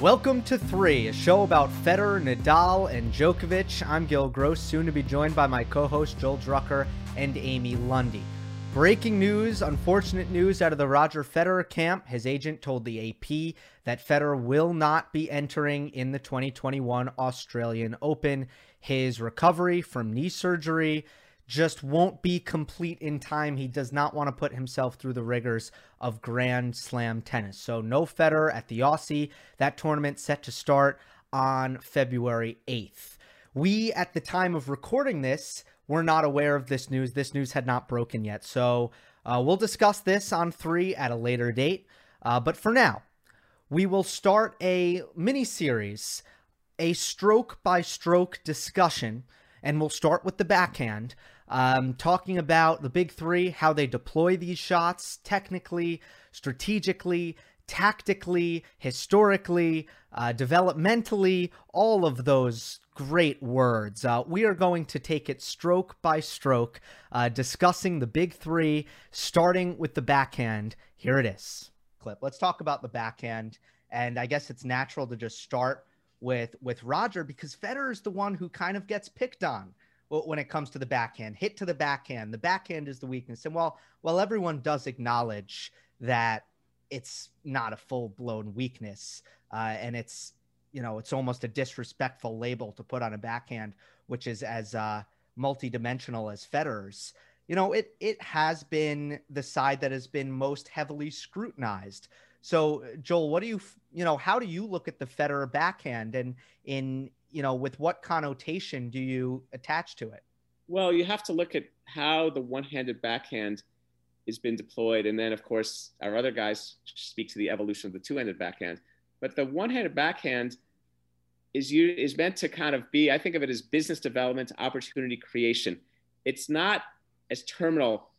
Welcome to Three, a show about Federer, Nadal, and Djokovic. I'm Gil Gross, soon to be joined by my co host Joel Drucker and Amy Lundy. Breaking news, unfortunate news out of the Roger Federer camp. His agent told the AP that Federer will not be entering in the 2021 Australian Open. His recovery from knee surgery just won't be complete in time. He does not want to put himself through the rigors of Grand Slam tennis. So, no Federer at the Aussie. That tournament set to start on February 8th. We, at the time of recording this, were not aware of this news. This news had not broken yet. So, uh, we'll discuss this on three at a later date. Uh, but for now, we will start a mini series, a stroke by stroke discussion, and we'll start with the backhand um, talking about the big three, how they deploy these shots technically, strategically, tactically, historically, uh, developmentally, all of those great words. Uh, we are going to take it stroke by stroke, uh, discussing the big three, starting with the backhand. Here it is. Clip. Let's talk about the backhand. And I guess it's natural to just start with with Roger because Federer is the one who kind of gets picked on when it comes to the backhand. Hit to the backhand. The backhand is the weakness. And while while everyone does acknowledge that it's not a full blown weakness, uh, and it's you know it's almost a disrespectful label to put on a backhand, which is as uh, multidimensional as Federer's. You know, it it has been the side that has been most heavily scrutinized. So, Joel, what do you you know? How do you look at the Federer backhand, and in you know, with what connotation do you attach to it? Well, you have to look at how the one-handed backhand has been deployed, and then of course our other guys speak to the evolution of the two-handed backhand. But the one-handed backhand is you is meant to kind of be. I think of it as business development, opportunity creation. It's not as terminal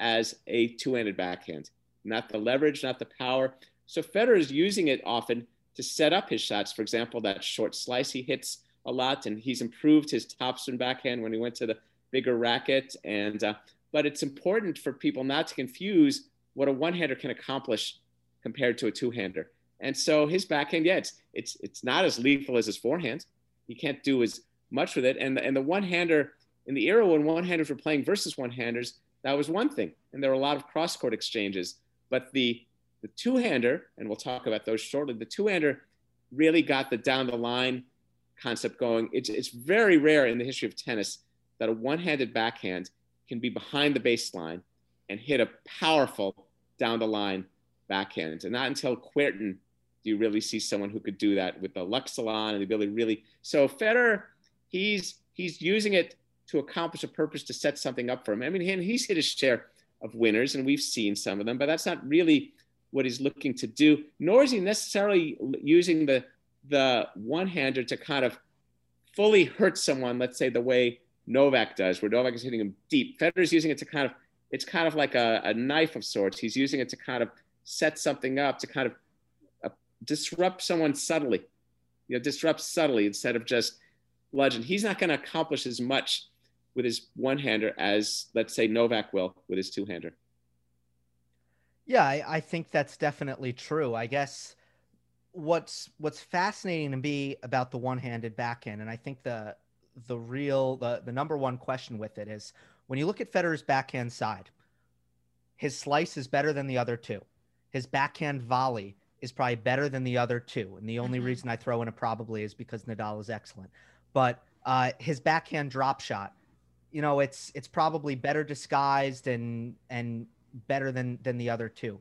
as a two-handed backhand. Not the leverage, not the power. So Federer is using it often to set up his shots. For example, that short slice he hits a lot, and he's improved his topspin backhand when he went to the bigger racket. And uh, but it's important for people not to confuse what a one-hander can accomplish compared to a two-hander. And so his backhand, yeah, it's it's it's not as lethal as his forehand. He can't do as much with it. And and the one-hander in the era when one-handers were playing versus one-handers, that was one thing. And there were a lot of cross-court exchanges. But the the two-hander, and we'll talk about those shortly, the two-hander really got the down the line concept going. It's, it's very rare in the history of tennis that a one-handed backhand can be behind the baseline and hit a powerful down the line backhand. And not until Kuerten do you really see someone who could do that with the Luxilon and the ability really. So Federer, he's he's using it to accomplish a purpose to set something up for him. I mean, he's hit his share of winners, and we've seen some of them, but that's not really what he's looking to do, nor is he necessarily using the the one-hander to kind of fully hurt someone, let's say the way Novak does, where Novak is hitting him deep. Federer's using it to kind of, it's kind of like a, a knife of sorts. He's using it to kind of set something up, to kind of uh, disrupt someone subtly, you know, disrupt subtly instead of just bludgeon. He's not going to accomplish as much with his one-hander as, let's say, Novak will with his two-hander. Yeah, I, I think that's definitely true. I guess what's what's fascinating to me about the one-handed backhand, and I think the the real the, the number one question with it is when you look at Federer's backhand side, his slice is better than the other two. His backhand volley is probably better than the other two. And the only mm-hmm. reason I throw in a probably is because Nadal is excellent. But uh, his backhand drop shot, you know, it's it's probably better disguised and and better than than the other two.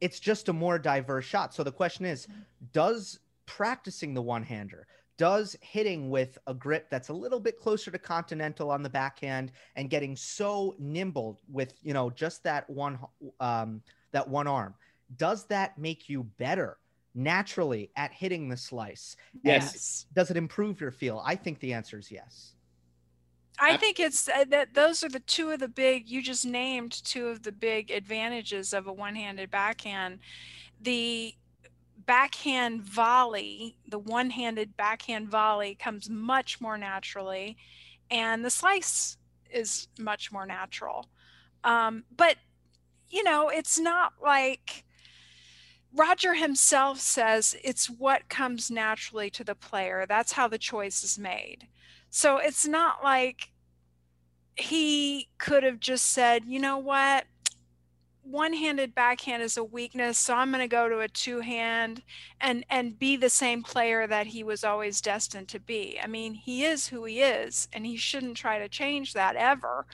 It's just a more diverse shot. So the question is, does practicing the one-hander, does hitting with a grip that's a little bit closer to continental on the backhand and getting so nimble with you know just that one um, that one arm, does that make you better naturally at hitting the slice? Yes. And does it improve your feel? I think the answer is yes. I think it's uh, that those are the two of the big you just named two of the big advantages of a one-handed backhand. The backhand volley, the one-handed backhand volley comes much more naturally and the slice is much more natural. Um, but you know, it's not like Roger himself says it's what comes naturally to the player. That's how the choice is made. So it's not like he could have just said, you know what? one-handed backhand is a weakness so i'm going to go to a two-hand and and be the same player that he was always destined to be i mean he is who he is and he shouldn't try to change that ever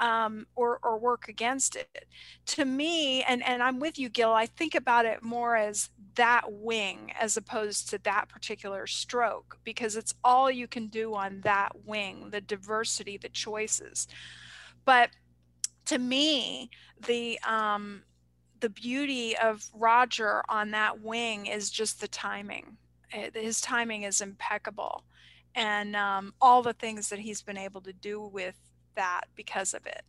um, or or work against it. To me and and i'm with you gil i think about it more as that wing as opposed to that particular stroke because it's all you can do on that wing the diversity the choices. But to me, the um, the beauty of Roger on that wing is just the timing. Eh, his timing is impeccable, and um, all the things that he's been able to do with that because of it.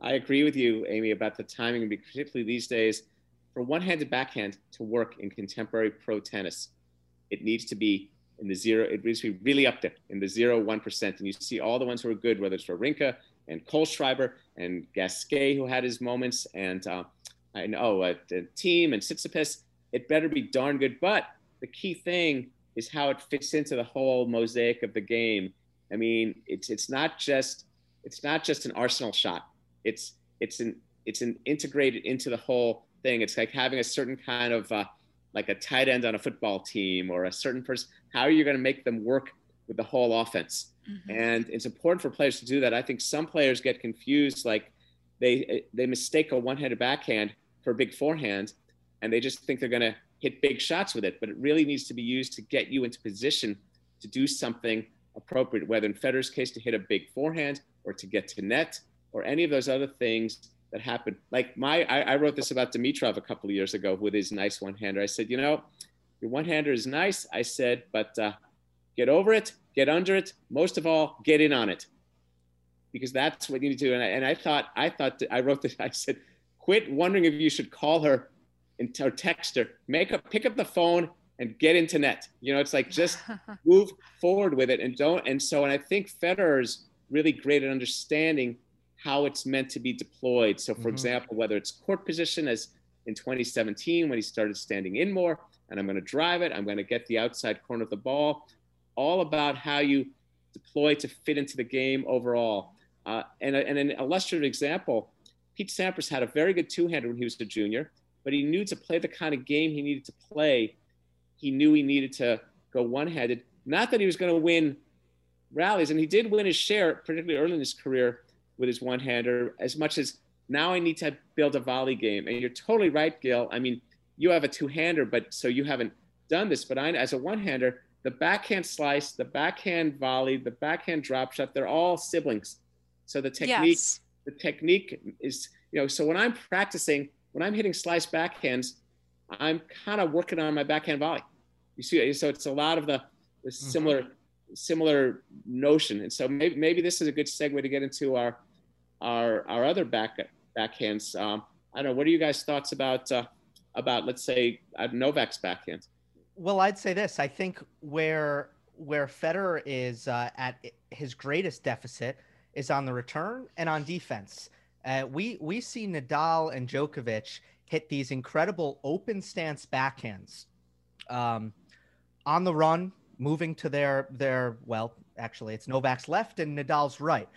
I agree with you, Amy, about the timing, particularly these days. For one-handed backhand to work in contemporary pro tennis, it needs to be in the zero. It needs to be really up there in the zero one percent, and you see all the ones who are good, whether it's Wawrinka and Kohlschreiber and Gasquet, who had his moments, and uh, I know uh, the Thiem and Tsitsipas. It better be darn good. But the key thing is how it fits into the whole mosaic of the game. I mean, it's it's not just it's not just an arsenal shot. It's it's an it's an integrated into the whole thing. It's like having a certain kind of uh, like a tight end on a football team or a certain person. How are you going to make them work with the whole offense? Mm-hmm. And it's important for players to do that. I think some players get confused, like they they mistake a one-handed backhand for a big forehand, and they just think they're going to hit big shots with it. But it really needs to be used to get you into position to do something appropriate, whether in Federer's case to hit a big forehand or to get to net or any of those other things that happen. Like my, I, I wrote this about Dimitrov a couple of years ago with his nice one-hander. I said, you know, your one-hander is nice. I said, but uh, get over it get under it. Most of all, get in on it, because that's what you need to do. And I, and I thought, I thought, I wrote this. I said, quit wondering if you should call her and or text her. Make up, pick up the phone and get into net. You know, it's like just move forward with it and don't. And so, and I think Federer's really great at understanding how it's meant to be deployed. So, for mm-hmm. example, whether it's court position as in 2017 when he started standing in more, and I'm going to drive it, I'm going to get the outside corner of the ball, all about how you deploy to fit into the game overall. Uh, and, and an illustrative example, Pete Sampras had a very good two-hander when he was a junior, but he knew to play the kind of game he needed to play, he knew he needed to go one-handed. Not that he was going to win rallies, and he did win his share, particularly early in his career with his one-hander, as much as now I need to build a volley game. And you're totally right, Gil. I mean, you have a two-hander, but so you haven't done this. But I, as a one-hander, the backhand slice, the backhand volley, the backhand drop shot, they're all siblings. So the technique, yes. the technique is, you know, so when I'm practicing, when I'm hitting slice backhands, I'm kind of working on my backhand volley. You see, so it's a lot of the, the mm-hmm. similar mm-hmm. Similar notion. And so maybe maybe this is a good segue to get into our our our other back backhands. Um, I don't know. What are you guys' thoughts about uh, about let's say uh, Novak's backhand? Well, I'd say this. I think where where Federer is uh, at his greatest deficit is on the return and on defense. Uh, we we see Nadal and Djokovic hit these incredible open stance backhands um, on the run, moving to their their well, actually it's Novak's left and Nadal's right,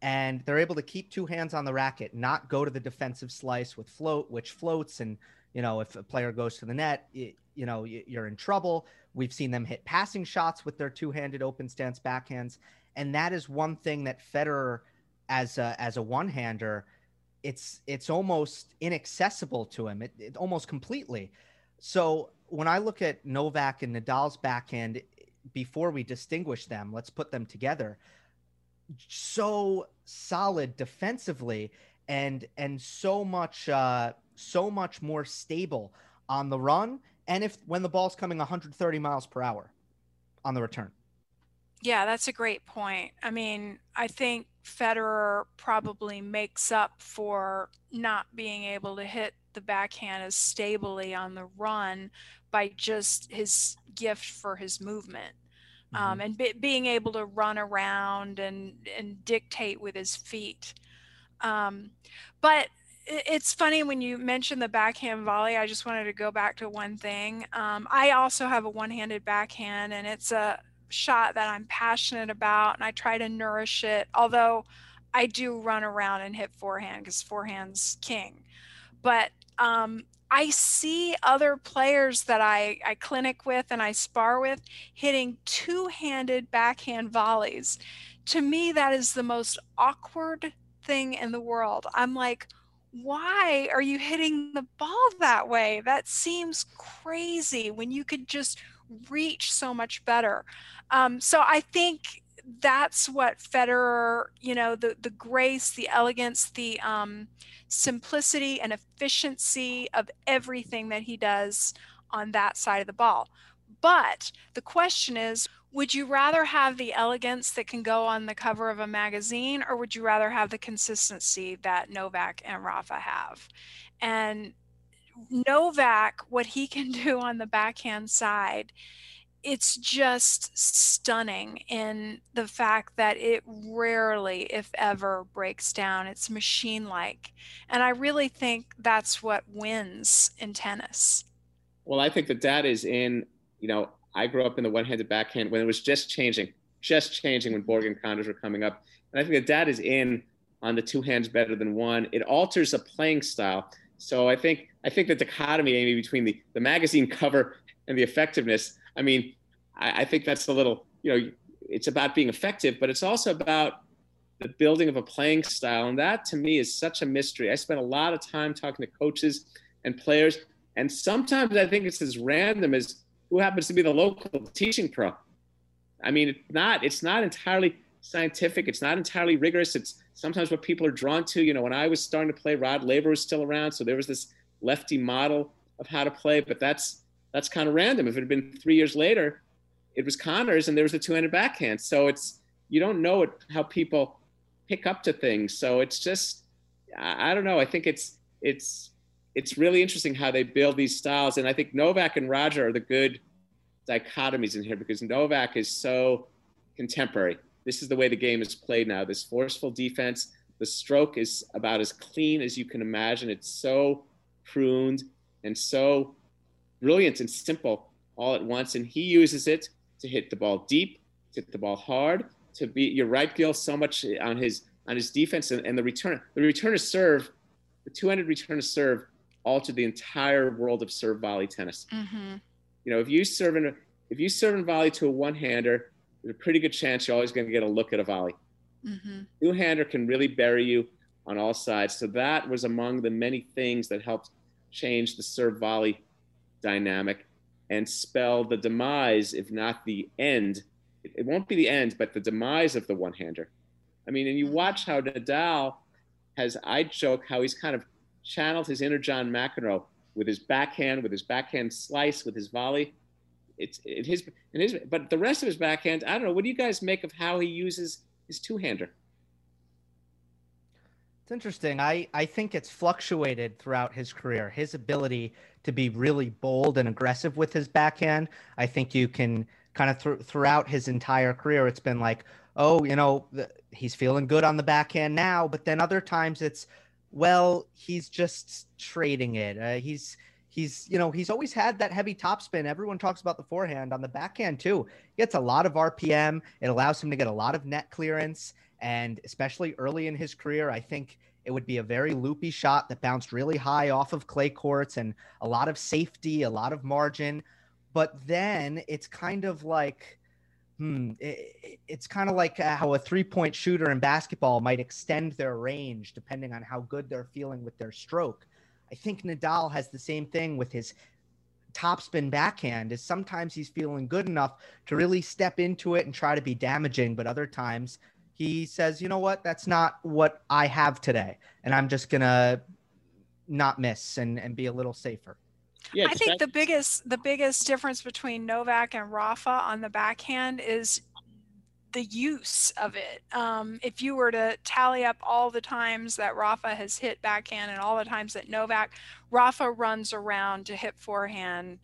and they're able to keep two hands on the racket, not go to the defensive slice with float, which floats and you know if a player goes to the net, it, you know you're in trouble. We've seen them hit passing shots with their two-handed open stance backhands, and that is one thing that Federer, as a, as a one-hander, it's it's almost inaccessible to him. It, it almost completely. So when I look at Novak and Nadal's backhand, before we distinguish them, let's put them together. So solid defensively, and and so much uh, so much more stable on the run and if when the ball's coming 130 miles per hour on the return. Yeah, that's a great point. I mean, I think Federer probably makes up for not being able to hit the backhand as stably on the run by just his gift for his movement. Um, mm-hmm. Um, and be, being able to run around and, and dictate with his feet. Um, but it's funny when you mention the backhand volley. I just wanted to go back to one thing. Um, I also have a one-handed backhand, and it's a shot that I'm passionate about, and I try to nourish it. Although I do run around and hit forehand because forehand's king. But um, I see other players that I, I clinic with and I spar with hitting two handed backhand volleys. To me, that is the most awkward thing in the world. I'm like, why are you hitting the ball that way? That seems crazy when you could just reach so much better. Um, so I think that's what Federer, you know, the the grace, the elegance, the um, simplicity and efficiency of everything that he does on that side of the ball. But the question is, would you rather have the elegance that can go on the cover of a magazine, or would you rather have the consistency that Novak and Rafa have? And Novak, what he can do on the backhand side it's just stunning in the fact that it rarely, if ever, breaks down. It's machine like. And I really think that's what wins in tennis. Well, I think that that is in, you know, I grew up in the one handed backhand when it was just changing, just changing when Borg and Connors were coming up. And I think that that is in on the two hands better than one. It alters a playing style. So I think I think the dichotomy, Amy, between the, the magazine cover and the effectiveness I mean, I, I think that's a little, you know, it's about being effective, but it's also about the building of a playing style. And that to me is such a mystery. I spent a lot of time talking to coaches and players. And sometimes I think it's as random as who happens to be the local teaching pro. I mean, it's not, it's not entirely scientific. It's not entirely rigorous. It's sometimes what people are drawn to. You know, when I was starting to play, Rod Laver was still around. So there was this lefty model of how to play, but that's that's kind of random. If it had been three years later, it was Connors and there was a two-handed backhand. So it's you don't know it, how people pick up to things. So it's just I, I don't know. I think it's it's it's really interesting how they build these styles. And I think Novak and Roger are the good dichotomies in here because Novak is so contemporary. This is the way the game is played now. This forceful defense. The stroke is about as clean as you can imagine. It's so pruned and so brilliant and simple all at once. And he uses it to hit the ball deep, to hit the ball hard, to be you're right, Gil, so much on his on his defense and, and the return. The return to serve, the two-handed return to serve altered the entire world of serve volley tennis. Mm-hmm. You know, if you serve in if you serve in volley to a one-hander, there's a pretty good chance you're always going to get a look at a volley. Mm-hmm. Two-hander can really bury you on all sides. So that was among the many things that helped change the serve volley dynamic and spell the demise, if not the end. It won't be the end, but the demise of the one hander. I mean, and you mm-hmm. watch how Nadal has, I joke, how he's kind of channeled his inner John McEnroe with his backhand, with his backhand slice, with his volley. It's in his, in his, but the rest of his backhand, I don't know. What do you guys make of how he uses his two hander? It's interesting. I, I think it's fluctuated throughout his career. His ability to be really bold and aggressive with his backhand. I think you can kind of th- throughout his entire career, it's been like, oh, you know, the, he's feeling good on the backhand now. But then other times it's, well, he's just trading it. Uh, he's he's you know he's always had that heavy topspin. Everyone talks about the forehand on the backhand too. He gets a lot of RPM. It allows him to get a lot of net clearance. And especially early in his career, I think it would be a very loopy shot that bounced really high off of clay courts and a lot of safety, a lot of margin. But then it's kind of like, hmm, it, it's kind of like how a three point shooter in basketball might extend their range depending on how good they're feeling with their stroke. I think Nadal has the same thing with his topspin backhand is sometimes he's feeling good enough to really step into it and try to be damaging but other times he says, you know what, that's not what I have today, and I'm just gonna not miss and and be a little safer. Yeah, I think the biggest the biggest difference between Novak and Rafa on the backhand is the use of it. Um, if you were to tally up all the times that Rafa has hit backhand and all the times that Novak, Rafa runs around to hit forehand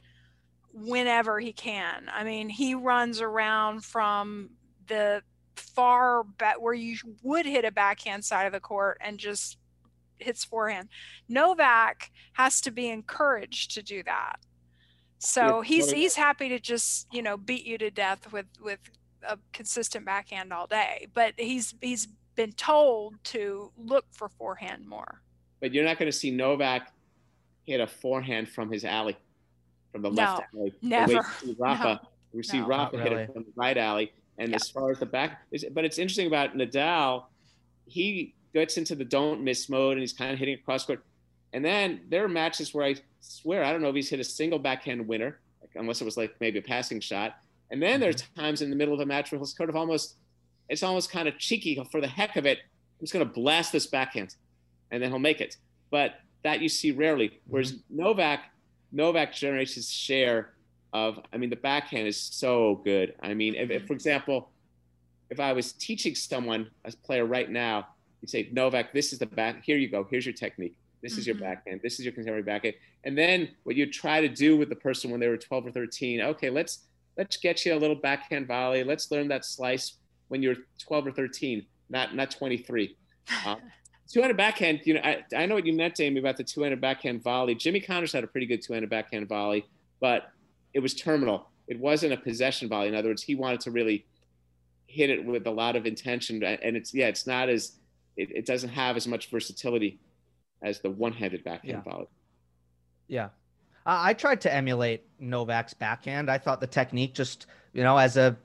whenever he can. I mean, he runs around from the far back where you would hit a backhand side of the court and just hits forehand. Novak has to be encouraged to do that. So he's he's happy to just you know beat you to death with with a consistent backhand all day, but he's he's been told to look for forehand more. But you're not going to see Novak hit a forehand from his alley, from the left alley. Never. We see Rafa, no, we see no. Rafa really. hit it from the right alley. And Yeah. as far as the back, but it's interesting about Nadal, he gets into the don't miss mode and he's kind of hitting across court. And then there are matches where I swear I don't know if he's hit a single backhand winner, like, unless it was like maybe a passing shot. And then there's mm-hmm. times in the middle of a match where he's kind of almost, it's almost kind of cheeky for the heck of it. I'm just going to blast this backhand, and then he'll make it. But that you see rarely. Whereas mm-hmm. Novak, Novak generates his share of. I mean, the backhand is so good. I mean, if, if for example, if I was teaching someone, a player right now, you'd say, Novak, this is the back. Here you go. Here's your technique. This is your Mhm. backhand. This is your contemporary backhand. And then what you try to do with the person when they were 12 or 13, okay, let's let's get you a little backhand volley. Let's learn that slice when you're 12 or 13, not not 23. Uh, two-handed backhand, you know, I, I know what you meant, Amy, about the two-handed backhand volley. Jimmy Connors had a pretty good two-handed backhand volley, but it was terminal. It wasn't a possession volley. In other words, he wanted to really hit it with a lot of intention, and it's yeah, it's not as it, it doesn't have as much versatility as the one-handed backhand Yeah. volley. Yeah. I I tried to emulate Novak's backhand. I thought the technique just, you know, as a,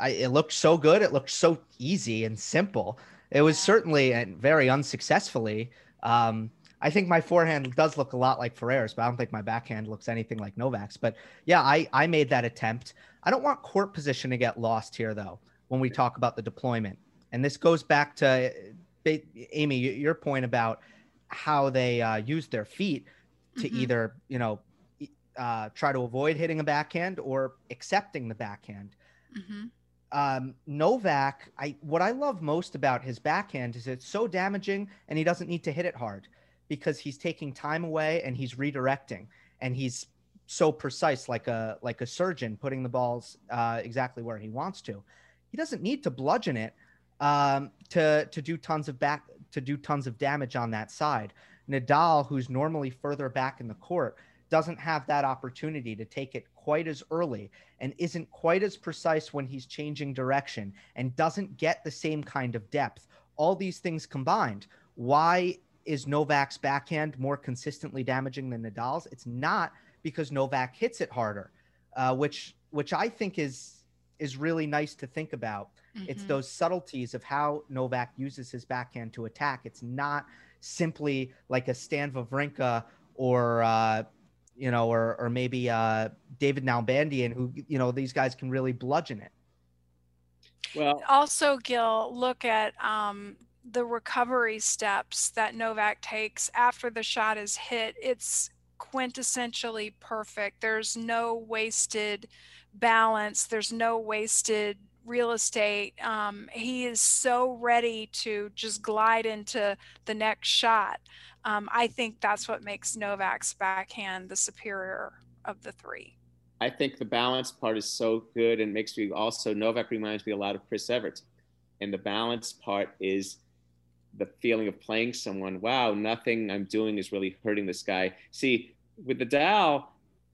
I, it looked so good. It looked so easy and simple. It was certainly and very unsuccessfully. Um, I think my forehand does look a lot like Ferrer's, but I don't think my backhand looks anything like Novak's. But yeah, I, I made that attempt. I don't want court position to get lost here, though, when we talk about the deployment. And this goes back to Amy, your point about how they uh, use their feet to Mhm. either, you know, uh, try to avoid hitting a backhand or accepting the backhand. Mhm. Um, Novak, I what I love most about his backhand is it's so damaging and he doesn't need to hit it hard because he's taking time away and he's redirecting and he's so precise like a like a surgeon putting the balls uh, exactly where he wants to. He doesn't need to bludgeon it um, to to do tons of back to do tons of damage on that side. Nadal, who's normally further back in the court, doesn't have that opportunity to take it quite as early and isn't quite as precise when he's changing direction and doesn't get the same kind of depth. All these things combined, why is Novak's backhand more consistently damaging than Nadal's? It's not because Novak hits it harder, uh, which which I think is is really nice to think about. It's Mhm. those subtleties of how Novak uses his backhand to attack. It's not simply like a Stan Wawrinka or uh, you know, or or maybe uh, David Nalbandian, who you know these guys can really bludgeon it. Well, also gil look at um, the recovery steps that novak takes after the shot is hit it's quintessentially perfect. There's no wasted balance. There's no wasted real estate. Um, he is so ready to just glide into the next shot. Um, i think that's what makes novak's backhand the superior of the three. I think the balance part is so good and makes me also Novak reminds me a lot of Chris Evert. And the balance part is the feeling of playing someone. Wow, nothing I'm doing is really hurting this guy. See, with Nadal,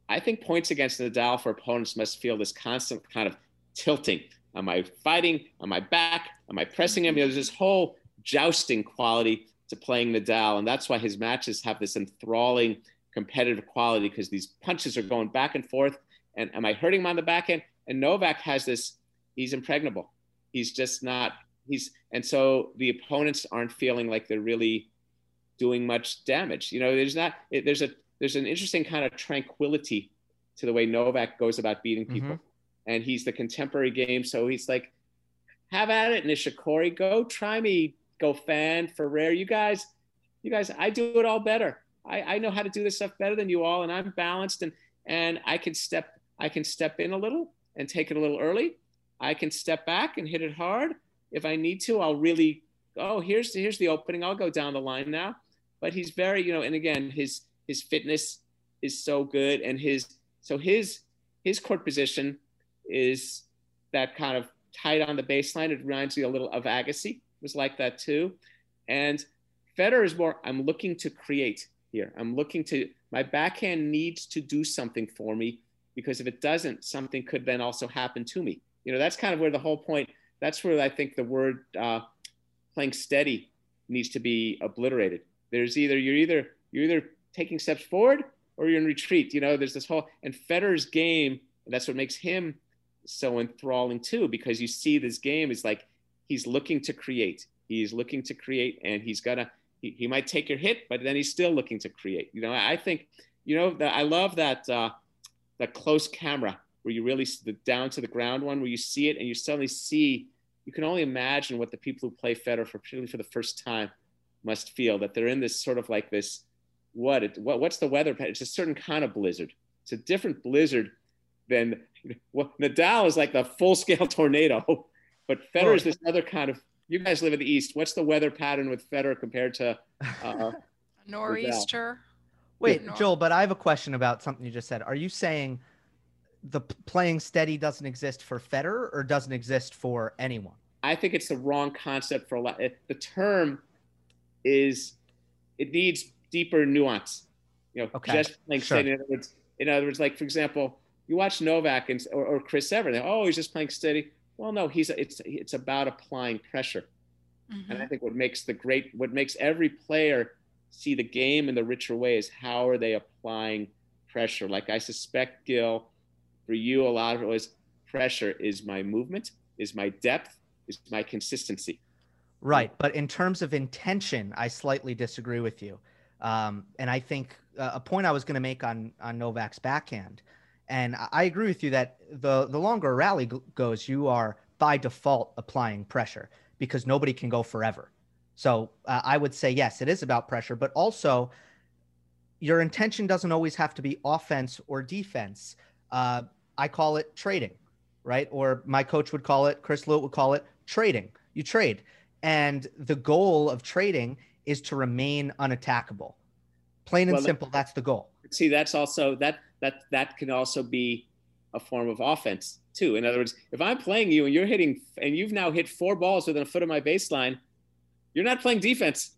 I think points against Nadal for opponents must feel this constant kind of tilting. Am I fighting? Am I back? Am I pressing him? You know, there's this whole jousting quality to playing Nadal, and that's why his matches have this enthralling competitive quality because these punches are going back and forth. And am I hurting him on the back end? And Novak has this, he's impregnable. He's just not, he's, and so the opponents aren't feeling like they're really doing much damage. You know, there's not, it, there's a, there's an interesting kind of tranquility to the way Novak goes about beating people. Mhm. And he's the contemporary game. So he's like, have at it, Nishikori. Go try me, go fan, Ferrer. You guys, you guys, I do it all better. I, I know how to do this stuff better than you all, and I'm balanced and and I can step I can step in a little and take it a little early. I can step back and hit it hard. If I need to, I'll really oh here's the, here's the opening. I'll go down the line now. But he's very you know, and again his his fitness is so good, and his so his his court position is that kind of tight on the baseline. It reminds me a little of Agassi. Was like that too, and Federer is more, I'm looking to create here. I'm looking to, my backhand needs to do something for me because if it doesn't, something could then also happen to me. You know, that's kind of where the whole point, that's where I think the word uh, playing steady needs to be obliterated. There's either, you're either, you're either taking steps forward or you're in retreat. You know, there's this whole, and Federer's game, that's what makes him so enthralling too, because you see this game is like, he's looking to create. He's looking to create and he's to, he, he might take your hit, but then he's still looking to create. You know, I think, you know, that I love that, uh, that close camera where you really the down to the ground one where you see it and you suddenly see you can only imagine what the people who play Federer for particularly for the first time must feel that they're in this sort of like this what it what, what's the weather pattern it's a certain kind of blizzard. It's a different blizzard than well, Nadal is like the full scale tornado but Federer is this other kind of you guys live in the east. What's the weather pattern with Federer compared to uh, nor'easter? Wait, Joel, but I have a question about something you just said. Are you saying the playing steady doesn't exist for Federer or doesn't exist for anyone? I think it's the wrong concept for a lot. The term is it needs deeper nuance. You know, okay. just playing sure. steady. In other words, in other words, like for example, you watch Novak and or, or Chris Evert. Oh, he's just playing steady. Well, no, he's it's it's about applying pressure. Mm-hmm. And I think what makes the great, what makes every player see the game in the richer way is how are they applying pressure. Like I suspect, Gil, for you, a lot of it was pressure is my movement, is my depth, is my consistency. Right. But in terms of intention, I slightly disagree with you. Um, and I think uh, a point I was going to make on, on Novak's backhand, and I agree with you that the, the longer a rally goes, you are by default applying pressure because nobody can go forever. So uh, I would say, yes, it is about pressure, but also your intention doesn't always have to be offense or defense. Uh, I call it trading, right? Or my coach would call it, Chris Lewis would call it trading. You trade. And the goal of trading is to remain unattackable. Plain and well, simple, that's the goal. See, that's also that that that can also be a form of offense too. In other words, if I'm playing you and you're hitting and you've now hit four balls within a foot of my baseline, you're not playing defense.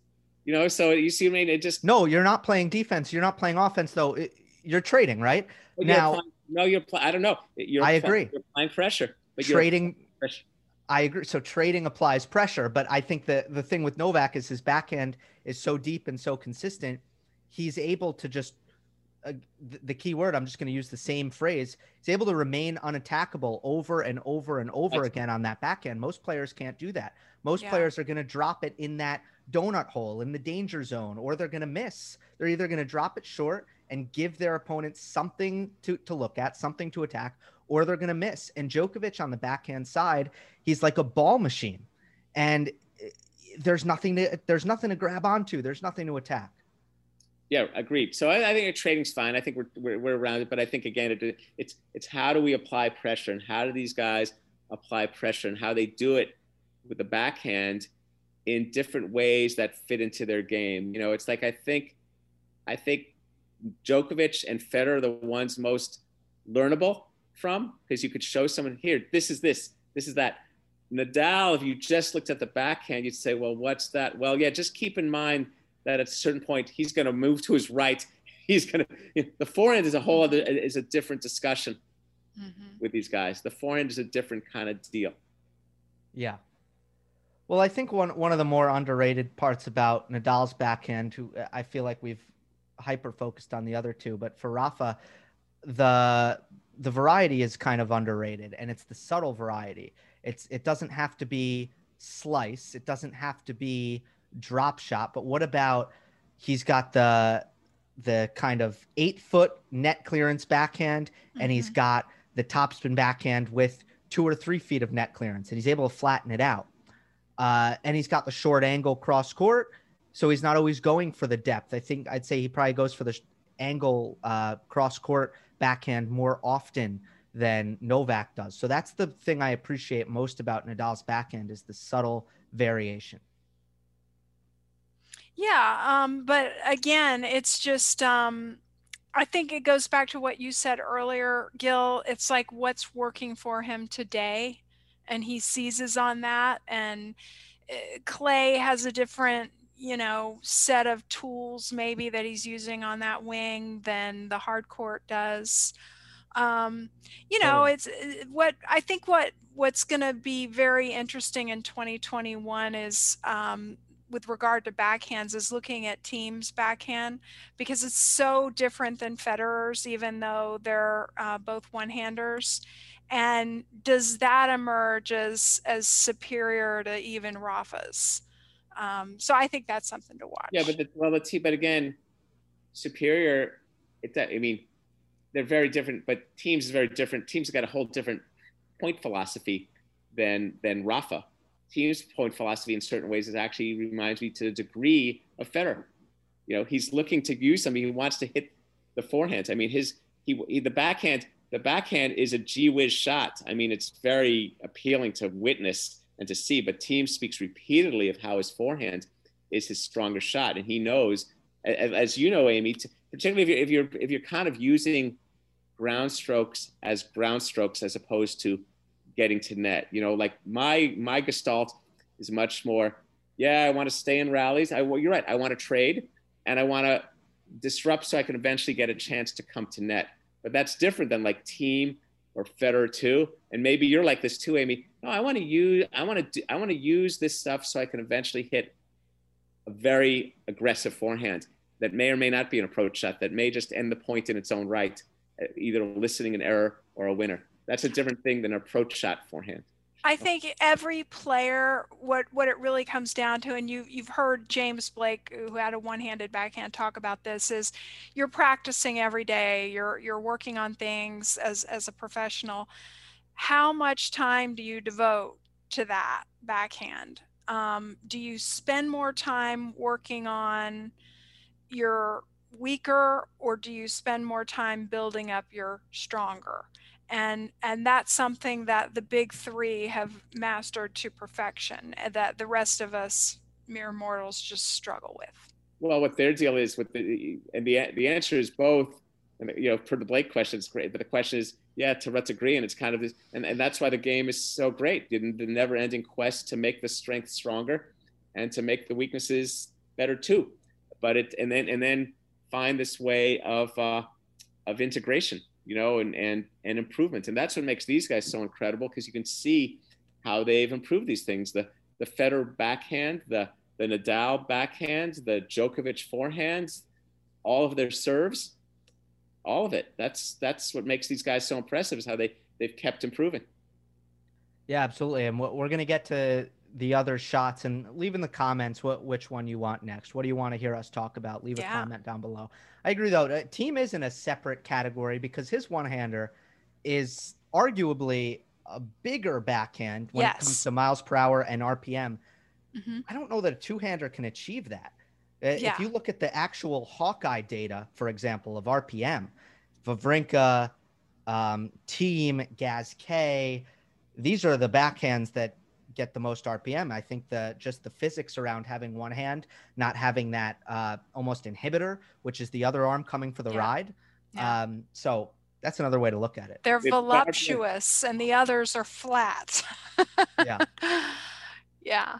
You know, so you see, what I mean, it just no, you're not playing defense. You're not playing offense, though. It, you're trading, right? Well, now, no, you're. Play, I don't know. You're I agree. You're applying pressure. But trading. Pressure. I agree. So trading applies pressure, but I think that the thing with Novak is his backhand is so deep and so consistent. He's able to just uh, the, the key word. I'm just going to use the same phrase. He's able to remain unattackable over and over and over That's again on that backhand. Most players can't do that. Most yeah. players are going to drop it in that donut hole in the danger zone, or they're going to miss. They're either going to drop it short and give their opponents something to, to look at, something to attack, or they're going to miss. And Djokovic on the backhand side, he's like a ball machine. And eh, there's nothing to there's nothing to grab onto. There's nothing to attack. Yeah, agreed. So I, I think trading's fine. I think we're, we're, we're around it, but I think again, it, it's it's how do we apply pressure and how do these guys apply pressure and how they do it with the backhand in different ways that fit into their game. You know, it's like I think, I think Djokovic and Federer are the ones most learnable from because you could show someone here, this is this, this is that. Nadal, if you just looked at the backhand, you'd say, well, what's that? Well, yeah, just keep in mind that at a certain point he's going to move to his right. He's going to. You know, the forehand is a whole other is a different discussion mm-hmm. with these guys. The forehand is a different kind of deal. Yeah, well, I think one one of the more underrated parts about Nadal's backhand, who I feel like we've hyper focused on the other two, but for Rafa, the the variety is kind of underrated, and it's the subtle variety. It's it doesn't have to be slice, it doesn't have to be drop shot, but what about he's got the the kind of eight foot net clearance backhand, mm-hmm. and he's mm-hmm. got the topspin backhand with two or three feet of net clearance, and he's able to flatten it out uh, and he's got the short angle cross court, so he's not always going for the depth. I think I'd say he probably goes for the angle uh, cross court backhand more often than Novak does. So that's the thing I appreciate most about Nadal's backhand is the subtle variation. Yeah, um, but again, it's just um, I think it goes back to what you said earlier, Gil. It's like what's working for him today and he seizes on that and uh, clay has a different you know, set of tools maybe that he's using on that wing than the hard court does. Um, you know, it's uh, what I think what what's going to be very interesting in 2021 is um, with regard to backhands is looking at Thiem's backhand because it's so different than Federer's, even though they're uh, both one-handers. And does that emerge as as superior to even Rafa's? Um, so I think that's something to watch. Yeah, but the, well, let's see. But again, superior. It, I mean, they're very different. But Thiem's is very different. Thiem's got a whole different point philosophy than than Rafa. Thiem's point philosophy in certain ways is actually reminds me to a degree of Federer. You know, he's looking to use something. He wants to hit the forehand. I mean, his he, he the backhand the backhand is a gee whiz shot. I mean, it's very appealing to witness and to see. But Thiem speaks repeatedly of how his forehand is his stronger shot, and he knows, as you know, Amy, particularly if you're if you're if you're kind of using ground strokes as ground strokes as opposed to getting to net. You know, like my my gestalt is much more. Yeah, I want to stay in rallies. I well, you're right. I want to trade, and I want to disrupt so I can eventually get a chance to come to net. But that's different than like Thiem or Federer too. And maybe you're like this too, Amy. No, I want to use I want to I want to use this stuff so I can eventually hit a very aggressive forehand that may or may not be an approach shot that may just end the point in its own right, uh, either eliciting an error or a winner. That's a different thing than an approach shot forehand. I think every player, what what it really comes down to, and you you've heard James Blake, who had a one-handed backhand, talk about this, is you're practicing every day. You're you're working on things as as a professional. How much time do you devote to that backhand? Um, do you spend more time working on your weaker, or do you spend more time building up your stronger? and and that's something that the big three have mastered to perfection and that the rest of us mere mortals just struggle with well what their deal is with the and the the answer is both you know for the blake question it's great but the question is yeah to what degree and it's kind of this and, and that's why the game is so great the, the never ending quest to make the strength stronger and to make the weaknesses better too but it and then and then find this way of uh of integration you know, and and and improvement. And that's what makes these guys so incredible because you can see how they've improved these things. The the Federer backhand, the the Nadal backhand, the Djokovic forehands, all of their serves, all of it. That's that's what makes these guys so impressive is how they they've kept improving. Yeah, absolutely. And we're going to get to the other shots and leave in the comments what which one you want next. What do you want to hear us talk about? Leave yeah. a comment down below. I agree though. Thiem is in a separate category because his one-hander is arguably a bigger backhand when yes. it comes to miles per hour and RPM. Mm-hmm. I don't know that a two-hander can achieve that. Uh, yeah. If you look at the actual Hawkeye data, for example, of RPM, Wawrinka, um, Thiem, Gasquet, these are the backhands that get the most RPM. I think the just the physics around having one hand, not having that uh, almost inhibitor, which is the other arm coming for the yeah. ride. Yeah. Um, so that's another way to look at it. They're it's voluptuous, and the others are flat. yeah. Yeah.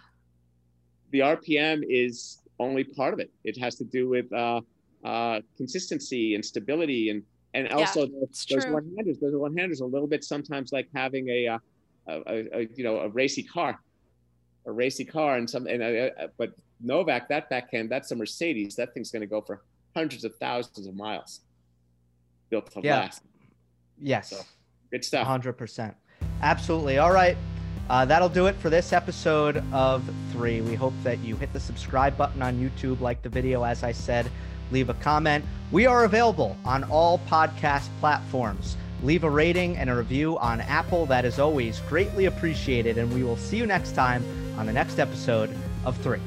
The RPM is only part of it. It has to do with uh, uh, consistency and stability, and and also yeah, those, those one-handers. Those one-handers a little bit sometimes like having a uh, a, a, you know a racy car, a racy car, and some and uh, uh, but Novak that backhand that's a Mercedes. That thing's going to go for hundreds of thousands of miles, built to yeah. last. Yes. So, good stuff. Hundred percent. Absolutely. All right. Uh, that'll do it for this episode of three. We hope that you hit the subscribe button on YouTube, like the video, as I said, leave a comment. We are available on all podcast platforms. Leave a rating and a review on Apple. That is always greatly appreciated. And we will see you next time on the next episode of Three.